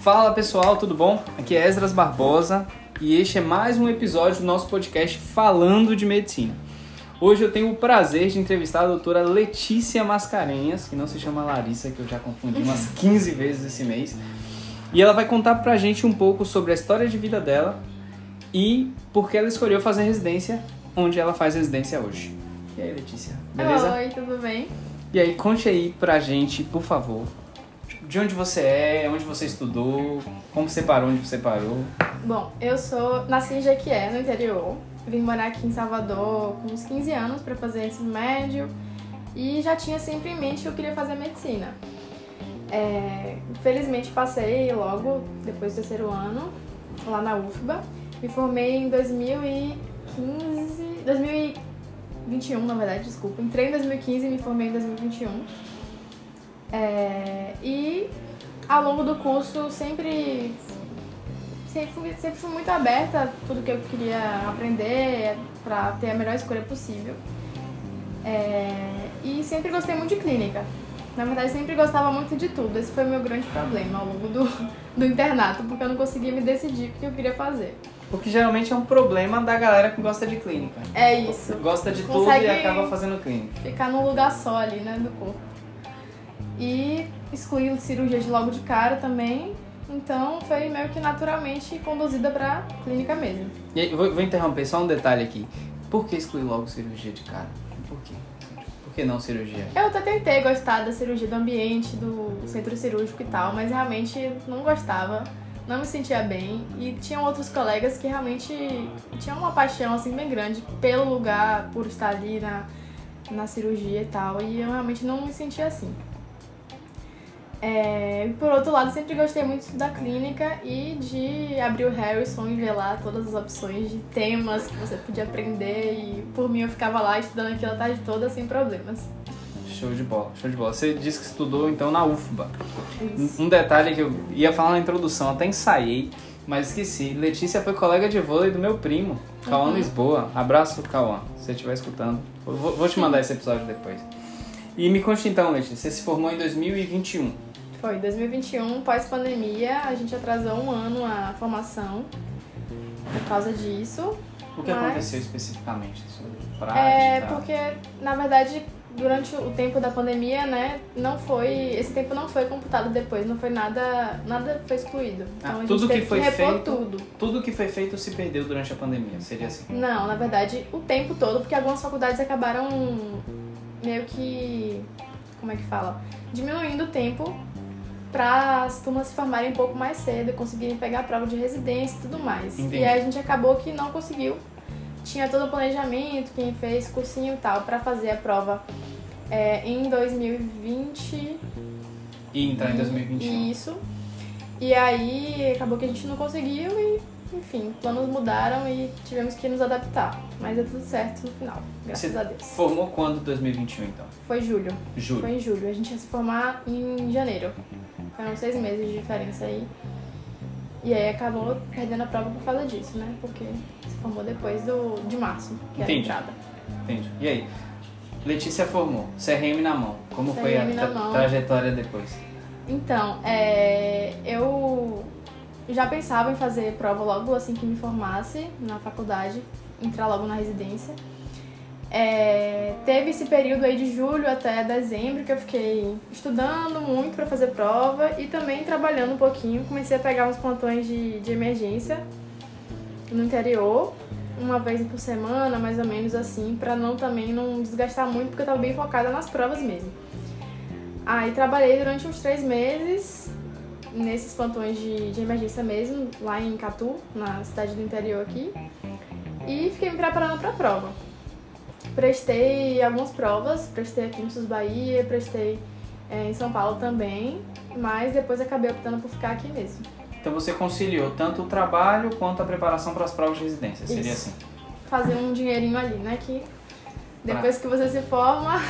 Fala pessoal, tudo bom? Aqui é Esdras Barbosa e este é mais um episódio do nosso podcast Falando de Medicina. Hoje eu tenho o prazer de entrevistar a doutora Letícia Mascarenhas, que não se chama Larissa, que eu já confundi umas 15 vezes esse mês. E ela vai contar pra gente um pouco sobre a história de vida dela e por que ela escolheu fazer residência onde ela faz residência hoje. E aí, Letícia? Beleza? Oi, tudo bem? E aí, conte aí pra gente, por favor, de onde você é, onde você estudou, como você parou, onde você parou. Bom, eu sou nasci em Jequié, no interior. Vim morar aqui em Salvador com uns 15 anos para fazer ensino médio e já tinha sempre em mente que eu queria fazer medicina. É, felizmente passei logo depois do terceiro ano lá na UFBA. Me formei em 2015, 2021 na verdade, desculpa. Entrei em 2015 e me formei em 2021. É, e ao longo do curso sempre sempre fui, sempre fui muito aberta a tudo que eu queria aprender para ter a melhor escolha possível. É, e sempre gostei muito de clínica. Na verdade, sempre gostava muito de tudo. Esse foi o meu grande problema ao longo do, do internato, porque eu não conseguia me decidir o que eu queria fazer. O que geralmente é um problema da galera que gosta de clínica. É isso. Gosta de Consegue tudo e acaba fazendo clínica. Ficar num lugar só ali, né, do corpo. E excluí cirurgia de logo de cara também. Então foi meio que naturalmente conduzida pra clínica mesmo. E aí, vou, vou interromper só um detalhe aqui. Por que excluir logo cirurgia de cara? Por quê? Por que não cirurgia? Eu até tentei gostar da cirurgia do ambiente, do centro cirúrgico e tal, mas realmente não gostava, não me sentia bem. E tinham outros colegas que realmente tinham uma paixão assim bem grande pelo lugar, por estar ali na, na cirurgia e tal, e eu realmente não me sentia assim. É, por outro lado, sempre gostei muito da clínica e de abrir o Harrison e ver lá todas as opções de temas que você podia aprender. E por mim eu ficava lá estudando aquilo a tarde toda sem problemas. Show de bola, show de bola. Você disse que estudou então na UFBA. Isso. Um detalhe que eu ia falar na introdução, até ensaiei, mas esqueci. Letícia foi colega de vôlei do meu primo, Cauã Uhum. Lisboa. Abraço, Cauã, se você estiver escutando. Vou te mandar esse episódio depois. E me conte então, Letícia, você se formou em 2021. Foi 2021, pós-pandemia, a gente atrasou um ano a formação por causa disso. O que Mas- aconteceu especificamente? Sobre prática? É porque, na verdade, durante o tempo da pandemia, né, não foi. Esse tempo não foi computado depois, não foi nada. Nada foi excluído. Então Ah, a gente tudo que foi que feito- tudo. Tudo que foi feito se perdeu durante a pandemia, seria assim. Não, na verdade, o tempo todo, porque algumas faculdades acabaram meio que. Como é que fala? Diminuindo o tempo para as turmas se formarem um pouco mais cedo conseguirem pegar a prova de residência e tudo mais. Entendi. E aí a gente acabou que não conseguiu. Tinha todo o planejamento, quem fez cursinho e tal, para fazer a prova é, em 2020. E entrar em 2021. Isso. E aí acabou que a gente não conseguiu e, enfim, planos mudaram e tivemos que nos adaptar. Mas deu tudo certo no final, graças Você a Deus. Formou quando 2021 então? Foi julho. Julho. Foi em julho. A gente ia se formar em janeiro. Foram seis meses de diferença aí. E aí acabou perdendo a prova por causa disso, né? Porque se formou depois do, de março, que era a Entendi. entrada. Entendi. E aí? Letícia formou, CRM na mão. Como foi a CRM tra- mão. trajetória depois? Então, é, eu já pensava em fazer prova logo assim que me formasse na faculdade, entrar logo na residência. É, teve esse período aí de julho até dezembro que eu fiquei estudando muito para fazer prova e também trabalhando um pouquinho. Comecei a pegar uns plantões de, de emergência no interior, uma vez por semana, mais ou menos assim, para não também não desgastar muito, porque eu tava bem focada nas provas mesmo. Aí trabalhei durante uns três meses nesses plantões de, de emergência mesmo, lá em Catu, na cidade do interior aqui. E fiquei me preparando para a prova. Prestei algumas provas, prestei aqui em Sus Bahia, prestei é, em São Paulo também, mas depois acabei optando por ficar aqui mesmo. Então você conciliou tanto o trabalho quanto a preparação para as provas de residência, seria Isso. assim? Fazer um dinheirinho ali, né? Que depois que você se forma,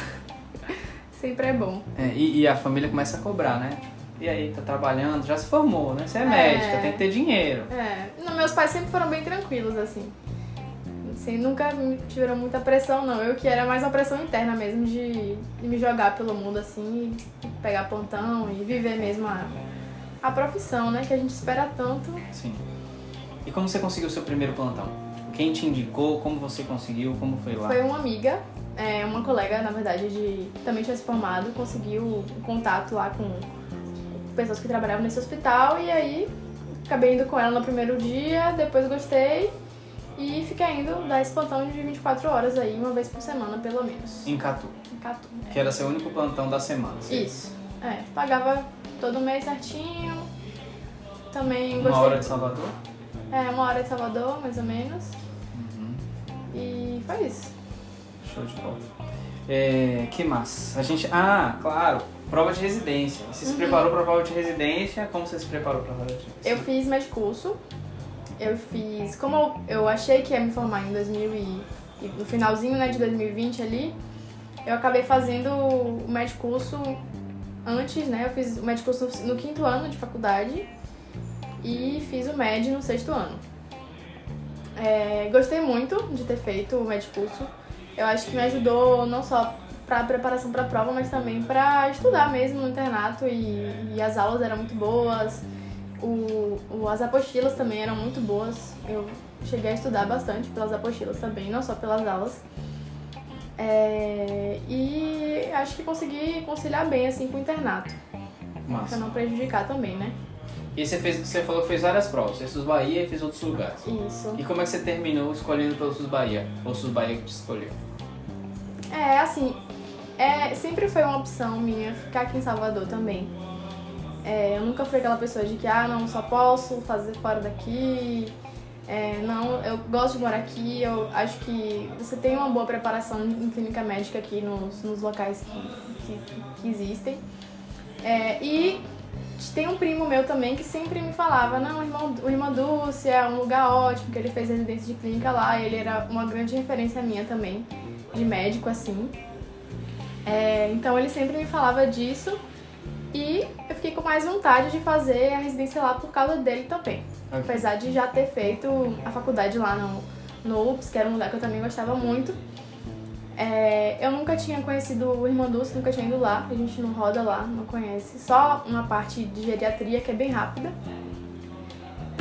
sempre é bom. É, e, e a família começa a cobrar, né? E aí, tá trabalhando, já se formou, né? Você é, É. médica, tem que ter dinheiro. É, não, meus pais sempre foram bem tranquilos, assim. Assim, nunca me tiveram muita pressão, não. Eu que era mais uma pressão interna mesmo, de, de me jogar pelo mundo, assim, e pegar plantão e viver mesmo a, a profissão, né? Que a gente espera tanto. Sim. E como você conseguiu o seu primeiro plantão? Quem te indicou? Como você conseguiu? Como foi lá? Foi uma amiga, é, uma colega, na verdade, de também tinha se formado, conseguiu um contato lá com pessoas que trabalhavam nesse hospital e aí acabei indo com ela no primeiro dia, depois gostei e fiquei indo dar esse plantão de 24 horas aí, uma vez por semana, pelo menos. Em Catu. Em Catu. Que era seu único plantão da semana. certo? Isso. É, pagava todo mês certinho. Também Uma gostei. hora de Salvador? É, uma hora de Salvador, mais ou menos. Uhum. E foi isso. Show de bola. É, que mais? A gente. Ah, claro, prova de residência. Você se Uhum. preparou para prova de residência? Como você se preparou para prova de residência? Eu fiz medicurso. Eu fiz. Como eu, eu achei que ia me formar em 2000 e, e no finalzinho né, de 2020 ali, eu acabei fazendo o medicurso antes, né? Eu fiz o medicurso no quinto ano de faculdade e fiz o med no sexto ano. É, gostei muito de ter feito o medicurso. Eu acho que me ajudou não só para preparação para a prova, mas também para estudar mesmo no internato e, e as aulas eram muito boas. O, o- as apostilas também eram muito boas. Eu cheguei a estudar bastante pelas apostilas também, não só pelas aulas. É, e acho que consegui conciliar bem assim com o internato, Massa. não prejudicar também, né? E você, fez, você falou que fez várias provas. Fez Sus Bahia e fez outros lugares. Isso. E como é que você terminou escolhendo pelo Sus Bahia? Ou Sus Bahia que te escolheu? É, assim, é, sempre foi uma opção minha ficar aqui em Salvador também. É, eu nunca fui aquela pessoa de que, ah, não, só posso fazer fora daqui. É, não, eu gosto de morar aqui, eu acho que você tem uma boa preparação em clínica médica aqui nos, nos locais que, que, que existem. É, e tem um primo meu também que sempre me falava, não, o irmão, o irmão Dulce é um lugar ótimo, que ele fez residência de clínica lá, ele era uma grande referência minha também, de médico, assim. É, então ele sempre me falava disso e eu fiquei com mais vontade de fazer a residência lá por causa dele também. Apesar de já ter feito a faculdade lá no, no UPS, que era um lugar que eu também gostava muito. É, eu nunca tinha conhecido o Irmão Dulce, nunca tinha ido lá, a gente não roda lá, não conhece. Só uma parte de geriatria que é bem rápida.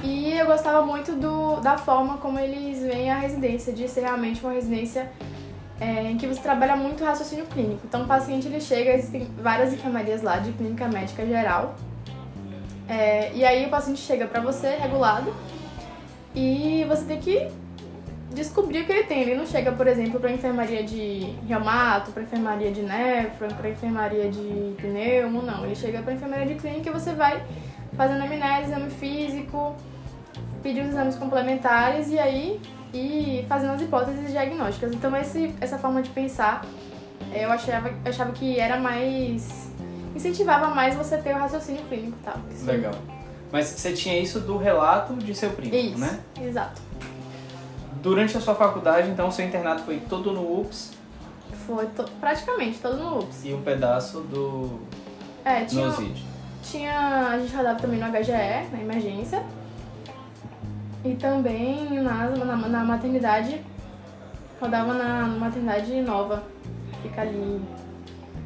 E eu gostava muito do, da forma como eles veem a residência, de ser realmente uma residência é, em que você trabalha muito raciocínio clínico. Então o paciente ele chega, existem várias enfermarias lá de clínica médica geral. É, e aí o paciente chega pra você regulado e você tem que descobrir o que ele tem. Ele não chega, por exemplo, pra enfermaria de reumato, pra enfermaria de nefro, pra enfermaria de pneumo, não. Ele chega pra enfermaria de clínica e você vai fazendo amnésia, exame físico, pedir os exames complementares e aí e fazendo as hipóteses diagnósticas. Então esse, essa forma de pensar eh, eu achava, achava que era mais. incentivava mais você ter o raciocínio clínico e tal. Isso- Legal. Mas você tinha isso do relato de seu primo, Isso, né? exato. Durante a sua faculdade, então, seu internato foi todo no UPS Foi to- praticamente todo no UPS. e um pedaço do É, tinha, Nozid. tinha. A gente rodava também no HGE, na emergência. E também na, na, na maternidade. Rodava na maternidade nova. Fica ali.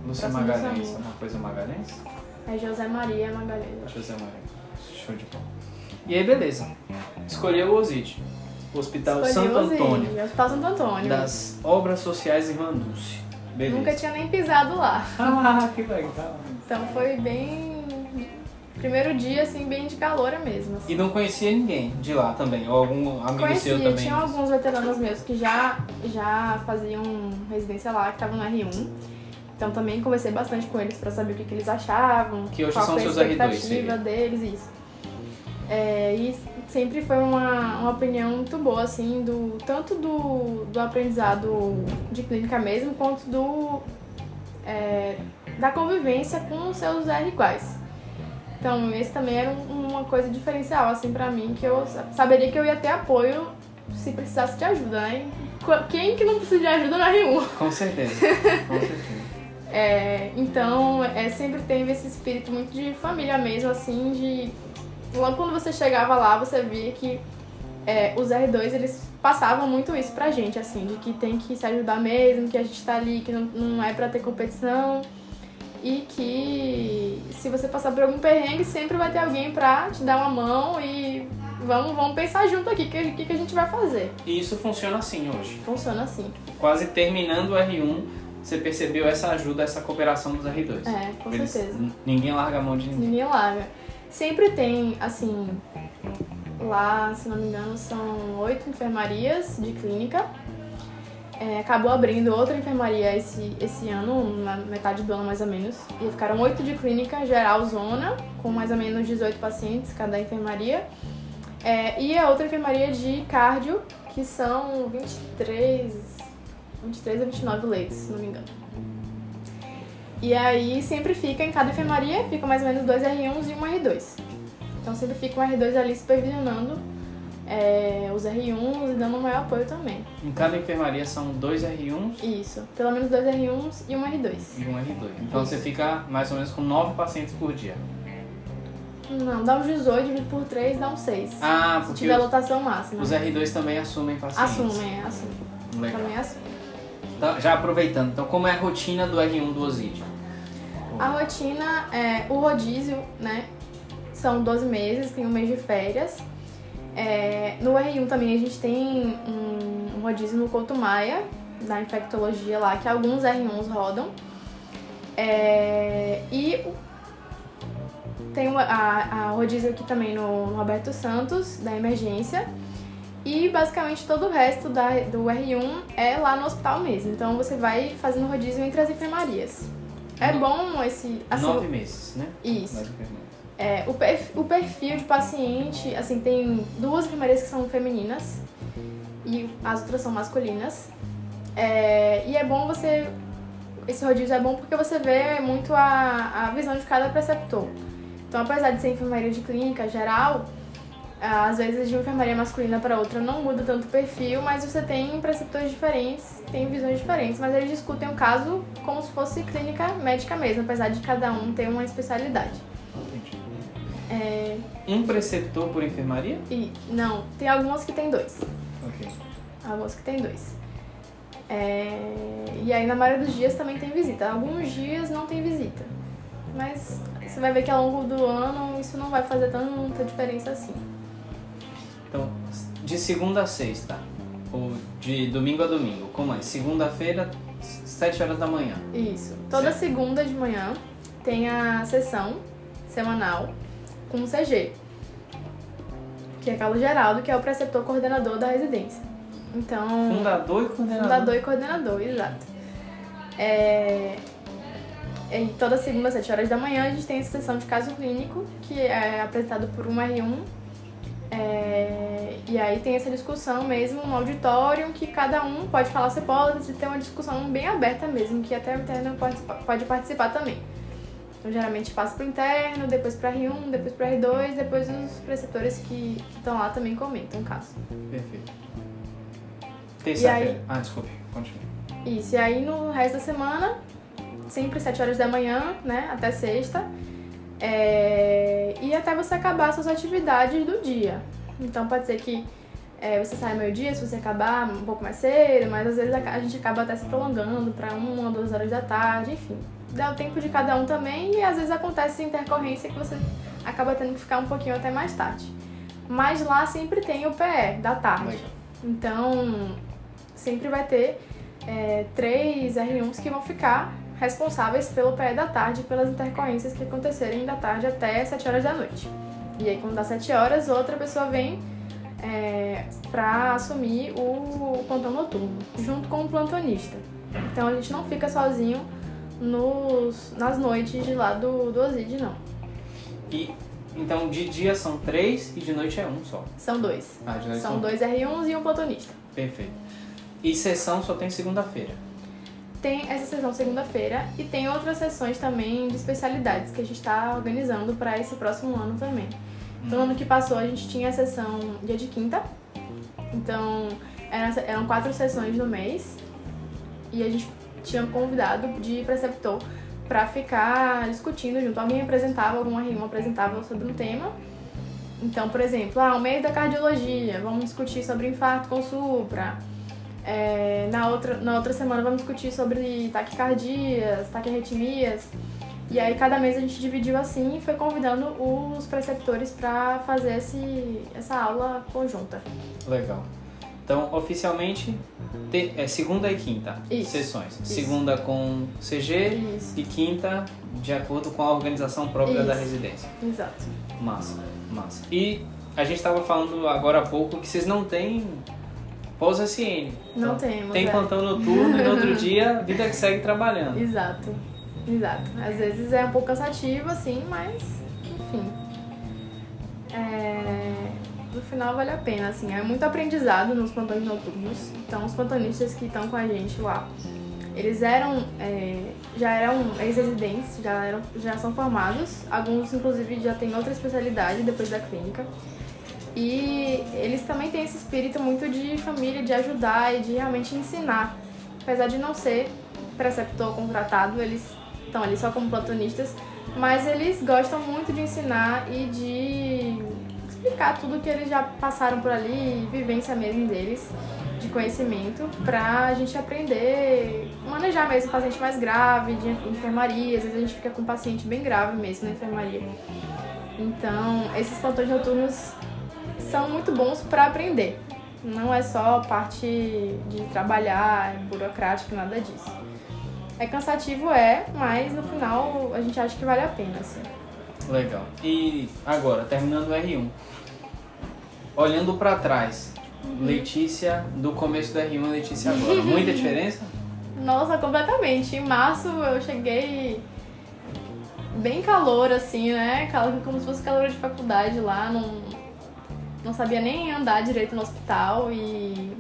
Lúcia do Magalhães, Samu. uma coisa Magalhães? É José Maria Magalhães. José Magalhães. Show de bola. E aí, beleza. Escolheu o OSIT. o Hospital Escolhi Santo Antônio. Hospital Santo Antônio. Das Obras Sociais Irmã Dulce. Beleza. Nunca tinha nem pisado lá. Ah, que legal. Então foi bem. Primeiro dia, assim, bem de calor mesmo. assim. E não conhecia ninguém de lá também? Ou algum amigo seu Conhecia, também? tinha alguns veteranos meus que já, já faziam residência lá, que estavam no R1. Então também conversei bastante com eles pra saber o que, que eles achavam. Que hoje qual são foi a seus R2, expectativa seria. deles, isso. É, e sempre foi uma, uma opinião muito boa, assim, do, tanto do, do aprendizado de clínica mesmo, quanto do, é, da convivência com os seus R iguais. Então, esse também era um- uma coisa diferencial, assim, pra mim, que eu sa- saberia que eu ia ter apoio se precisasse de ajuda, né? Qu- Quem que não precisa de ajuda na R1? Com certeza. Com certeza. É, então, é, sempre teve esse espírito muito de família mesmo, assim, de... Logo quando você chegava lá, você via que é, os R2, eles passavam muito isso pra gente, assim, de que tem que se ajudar mesmo, que a gente tá ali, que não, não é pra ter competição. E que se você passar por algum perrengue, sempre vai ter alguém pra te dar uma mão e vamos, vamos pensar junto aqui o que, que, que a gente vai fazer. E isso funciona assim hoje. Funciona assim. Quase terminando o R1, você percebeu essa ajuda, essa cooperação dos R2. É, com Eles- certeza. Ninguém larga a mão de ninguém. Ninguém larga. Sempre tem, assim, lá, se não me engano, são oito enfermarias de clínica. É, acabou abrindo outra enfermaria esse, esse ano, na metade do ano mais ou menos. E ficaram oito de clínica geral zona, com mais ou menos 18 pacientes cada enfermaria. É, e a outra enfermaria de cardio, que são 23, 23 a 29 leitos, se não me engano. E aí sempre fica em cada enfermaria, fica mais ou menos dois R1s e um R2. Então sempre fica um R2 ali supervisionando é, os R1s e dando um maior apoio também. Em cada enfermaria são dois R1s Isso, pelo menos dois R1s e um R2. e um R2. Então você fica mais ou menos com nove pacientes por dia. Não, dá uns 18, dividido por 3, dá uns 6. Ah, se porque tiver lotação máxima. os R2 também assumem pacientes. Assumem, é, assumem. Legal. Também assumem. Então, já aproveitando, então como é a rotina do R1 do Osídio? A rotina é o rodízio, né? São 12 meses, tem um mês de férias. É, no R1 também a gente tem um, um rodízio no Couto Maia, da infectologia lá, que alguns R1s rodam. É, e tem o- a, a rodízio aqui também no, no Roberto Santos, da emergência. E basicamente todo o resto da, do R1 é lá no hospital mesmo. Então você vai fazendo rodízio entre as enfermarias. É bom esse. Assim, Nove meses, né? Isso. Enfermeiras. É, o, perf- o perfil de paciente, assim, tem duas enfermarias que são femininas e as outras são masculinas. É, e é bom você. Esse rodízio é bom porque você vê muito a, a visão de cada preceptor. Então, apesar de ser enfermaria de clínica geral, às vezes de uma enfermaria masculina para outra não muda tanto o perfil, mas você tem preceptores diferentes, tem visões diferentes, mas eles discutem o caso como se fosse clínica médica mesmo, apesar de cada um ter uma especialidade. É, Um preceptor por enfermaria? e não, tem algumas que tem dois. Ok. Algumas que tem dois. É, e aí na maioria dos dias também tem visita. Alguns dias não tem visita. Mas você vai ver que ao longo do ano isso não vai fazer tanta diferença assim. Então, de segunda a sexta, ou de domingo a domingo, como é? Segunda-feira, sete horas da manhã. Isso. Toda Certo. segunda de manhã tem a sessão semanal com o CG. Que é Carlos Geraldo, que é o preceptor coordenador da residência. Então. Fundador e coordenador. Fundador e coordenador, exato. É... Em toda segunda, às 7 horas da manhã, a gente tem essa sessão de caso clínico, que é apresentado por um R1. É, E aí tem essa discussão mesmo no auditório, que cada um pode falar seu hipótese e ter uma discussão bem aberta mesmo, que até o interno pode, pode participar também. Então, geralmente passa pro interno, depois pro R1, depois pro R2, depois os preceptores que estão lá também comentam o caso. Perfeito. Terça-feira. aí- Ah, desculpe, continue. Isso, e aí no resto da semana, sempre 7 horas da manhã, né, até sexta, é, e até você acabar suas atividades do dia. Então pode ser que é, você saia meio-dia, se você acabar um pouco mais cedo, mas às vezes a, a gente acaba até se prolongando para uma, duas horas da tarde, enfim. Dá o tempo de cada um também e às vezes acontece intercorrência que você acaba tendo que ficar um pouquinho até mais tarde. Mas lá sempre tem o PE da tarde. Então, sempre vai ter é, três R1s que vão ficar responsáveis pelo PE da tarde, pelas intercorrências que acontecerem da tarde até 7 horas da noite. E aí, quando dá 7 horas, outra pessoa vem é, para assumir o plantão noturno, junto com o plantonista. Então, a gente não fica sozinho nos, nas noites de lá do, do OSID, não. E, então, de dia são três e de noite é um só. São dois. Ah, de noite São dois R1s e um plantonista. Perfeito. E sessão só tem segunda-feira. Tem essa sessão segunda-feira e tem outras sessões também de especialidades que a gente está organizando para esse próximo ano também. Então, no ano que passou, a gente tinha a sessão dia de quinta. Então, eram, eram quatro sessões no mês. E a gente tinha convidado de preceptor para ficar discutindo junto. Alguém apresentava, algum R1 apresentava sobre um tema. Então, por exemplo, ah, o mês da cardiologia, vamos discutir sobre infarto com supra. É, na, outra, na outra semana vamos discutir sobre taquicardias, taquiarritmias. E aí cada mês a gente dividiu assim e foi convidando os preceptores para fazer esse, essa aula conjunta. Legal. Então, oficialmente, te, é segunda e quinta Isso, sessões. isso. Segunda com CG Isso. e quinta de acordo com a organização própria da residência. Exato. Massa, massa. E a gente estava falando agora há pouco que vocês não têm pós-SN. Não temos, Então, Tem é. plantão noturno e no outro dia vida que segue trabalhando. Exato. Exato. Às vezes é um pouco cansativo, assim, mas enfim. É, No final vale a pena, assim. É muito aprendizado nos plantões noturnos. Então os plantonistas que estão com a gente lá, eles eram. é, já eram ex-residentes, já, eram, já são formados. Alguns inclusive já têm outra especialidade depois da clínica. E eles também têm esse espírito muito de família, de ajudar e de realmente ensinar. Apesar de não ser preceptor contratado, eles estão ali só como plantonistas, mas eles gostam muito de ensinar e de explicar tudo que eles já passaram por ali, vivência mesmo deles, de conhecimento, pra gente aprender, manejar mesmo paciente mais grave, de enfermaria, às vezes a gente fica com paciente bem grave mesmo na enfermaria. Então, esses plantões noturnos são muito bons para aprender. Não é só parte de trabalhar, burocrático, nada disso. É cansativo, é, mas no final a gente acha que vale a pena, assim. Legal. E agora, terminando o R1. Olhando pra trás, Uhum. Letícia do começo do R1 e Letícia agora. Muita diferença? Nossa, completamente. Em março eu cheguei bem calor, assim, né? Cal- Como se fosse calor de faculdade lá. Não, não sabia nem andar direito no hospital e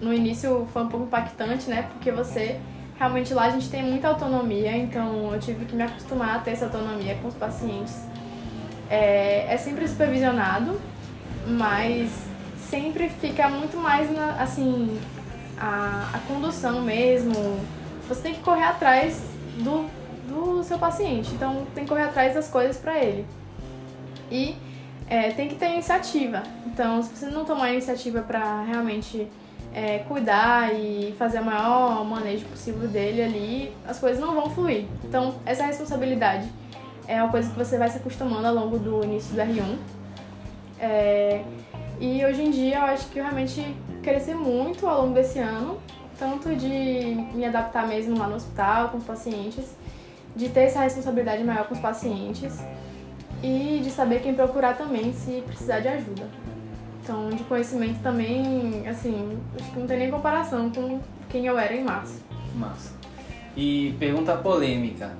no início foi um pouco impactante, né? Porque você realmente lá a gente tem muita autonomia, então eu tive que me acostumar a ter essa autonomia com os pacientes. É, é sempre supervisionado, mas sempre fica muito mais na, assim, a, a condução mesmo. Você tem que correr atrás do, do seu paciente, então tem que correr atrás das coisas para ele. E é, tem que ter iniciativa. Então, se você não tomar iniciativa para realmente é, cuidar e fazer o maior manejo possível dele ali, as coisas não vão fluir. Então, essa responsabilidade é uma coisa que você vai se acostumando ao longo do início do R1. É, e hoje em dia eu acho que eu realmente cresci muito ao longo desse ano, tanto de me adaptar mesmo lá no hospital com os pacientes, de ter essa responsabilidade maior com os pacientes e de saber quem procurar também se precisar de ajuda. Então, de conhecimento também, assim, acho que não tem nem comparação com quem eu era em março. Massa. E pergunta polêmica.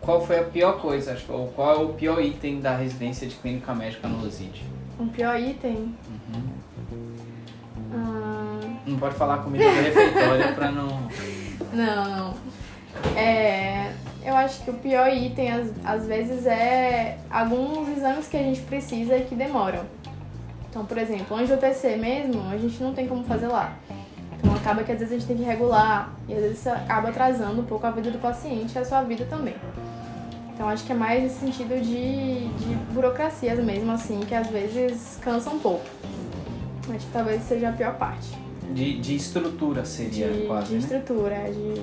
Qual foi a pior coisa, ou qual é o pior item da residência de clínica médica no Luzide? Um pior item. Uhum. ah, Não pode falar comida do refeitório pra não. Não, não. É, eu acho que o pior item, às, às vezes, é alguns exames que a gente precisa e que demoram. Então, por exemplo, angiotensina mesmo, a gente não tem como fazer lá. Então, acaba que às vezes a gente tem que regular e às vezes isso acaba atrasando um pouco a vida do paciente e a sua vida também. Então, acho que é mais esse sentido de, de burocracias mesmo, assim, que às vezes cansa um pouco. Acho que talvez seja a pior parte De, de estrutura seria de, quase, de né? estrutura, de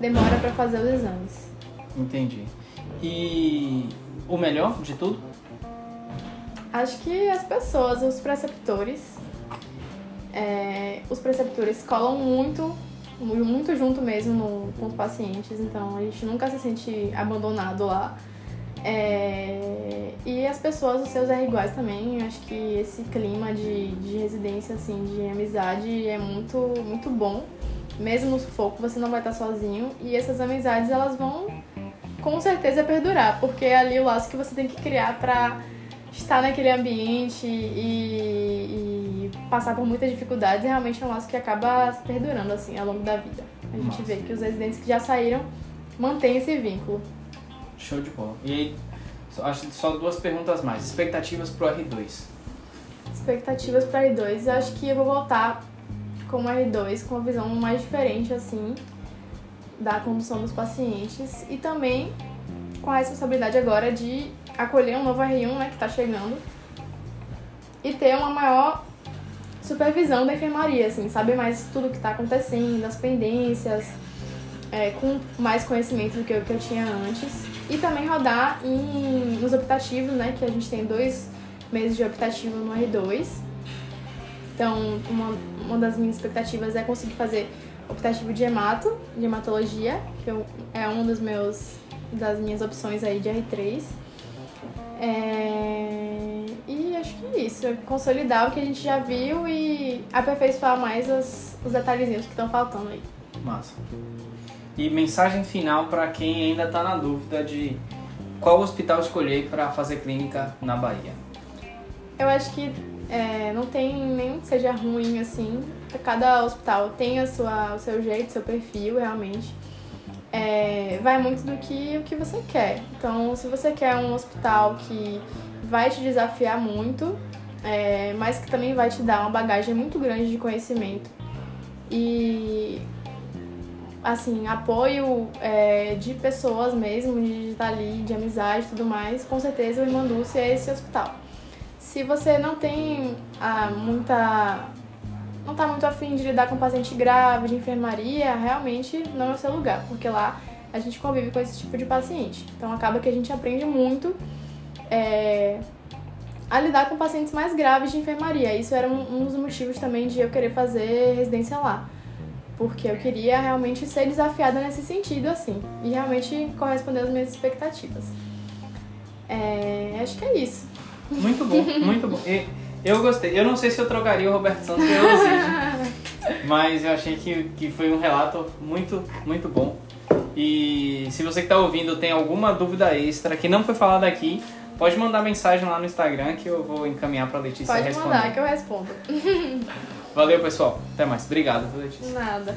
demora para fazer os exames. Entendi. E o melhor de tudo? Acho que as pessoas, os preceptores, é, os preceptores colam muito, mu- muito junto mesmo no- com os pacientes, então a gente nunca se sente abandonado lá. É, e as pessoas, os seus R iguais também, acho que esse clima de, de residência, assim, de amizade é muito, muito bom. Mesmo no sufoco, você não vai estar sozinho. E essas amizades, elas vão com certeza perdurar, porque é ali o laço que você tem que criar pra estar naquele ambiente e, e passar por muitas dificuldades, realmente é um laço que acaba se perdurando, assim, ao longo da vida. A gente Nossa. vê que os residentes que já saíram mantêm esse vínculo. Show de bola. E aí, acho só duas perguntas mais. Expectativas pro R2. Expectativas para R2, eu acho que eu vou voltar como R2 com uma visão mais diferente assim da condução dos pacientes e também com a responsabilidade agora de acolher um novo R1, né, que está chegando e ter uma maior supervisão da enfermaria, assim, saber mais tudo que está acontecendo, as pendências, é, com mais conhecimento do que o que eu tinha antes. E também rodar em, nos optativos, né? Que a gente tem dois meses de optativo no R2. Então, uma, uma das minhas expectativas é conseguir fazer optativo de hemato, de hematologia, que eu, é um dos meus das minhas opções aí de R3. É... E acho que é isso, é consolidar o que a gente já viu e aperfeiçoar mais os, os detalhezinhos que estão faltando aí. Massa. E mensagem final para quem ainda está na dúvida de qual hospital escolher para fazer clínica na Bahia. Eu acho que é, não tem nem que seja ruim assim. Cada hospital tem a sua, o seu jeito, seu perfil realmente. É, vai muito do que o que você quer. Então, se você quer um hospital que vai te desafiar muito, é, mas que também vai te dar uma bagagem muito grande de conhecimento e assim apoio é, de pessoas mesmo, de estar ali, de amizade, tudo mais, com certeza o Irmã é esse hospital. Se você não tem ah, muita não está muito afim de lidar com paciente grave, de enfermaria, realmente não é o seu lugar, porque lá a gente convive com esse tipo de paciente. Então acaba que a gente aprende muito é, a lidar com pacientes mais graves de enfermaria. Isso era um, um dos motivos também de eu querer fazer residência lá. Porque eu queria realmente ser desafiada nesse sentido, assim, e realmente corresponder às minhas expectativas. É, acho que é isso. Muito bom, muito bom. E eu gostei. Eu não sei se eu trocaria o Roberto Santos pelo Zid, mas eu achei que, que foi um relato muito, muito bom. E se você que está ouvindo tem alguma dúvida extra que não foi falada aqui, pode mandar mensagem lá no Instagram que eu vou encaminhar para Letícia pode responder. Pode mandar que eu respondo. Valeu, pessoal. Até mais. Obrigado, Letícia. Nada.